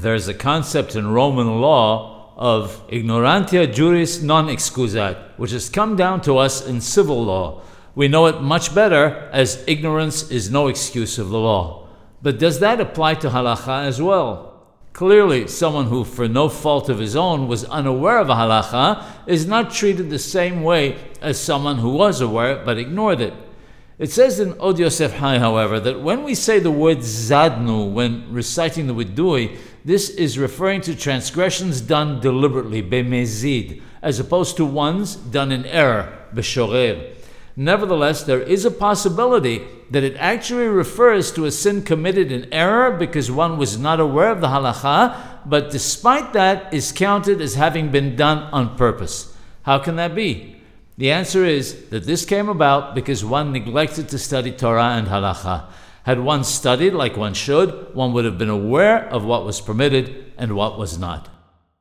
there's a concept in Roman law of ignorantia juris non excusat, which has come down to us in civil law. We know it much better as ignorance is no excuse of the law. But does that apply to halacha as well? Clearly, someone who, for no fault of his own, was unaware of a halacha is not treated the same way as someone who was aware but ignored it. It says in Od Yosef Hai, however, that when we say the word zadnu when reciting the Widui, this is referring to transgressions done deliberately, bemezid, as opposed to ones done in error, beshogeg. Nevertheless, there is a possibility that it actually refers to a sin committed in error because one was not aware of the halacha, but despite that is counted as having been done on purpose. How can that be? The answer is that this came about because one neglected to study Torah and halacha. Had one studied like one should, one would have been aware of what was permitted and what was not.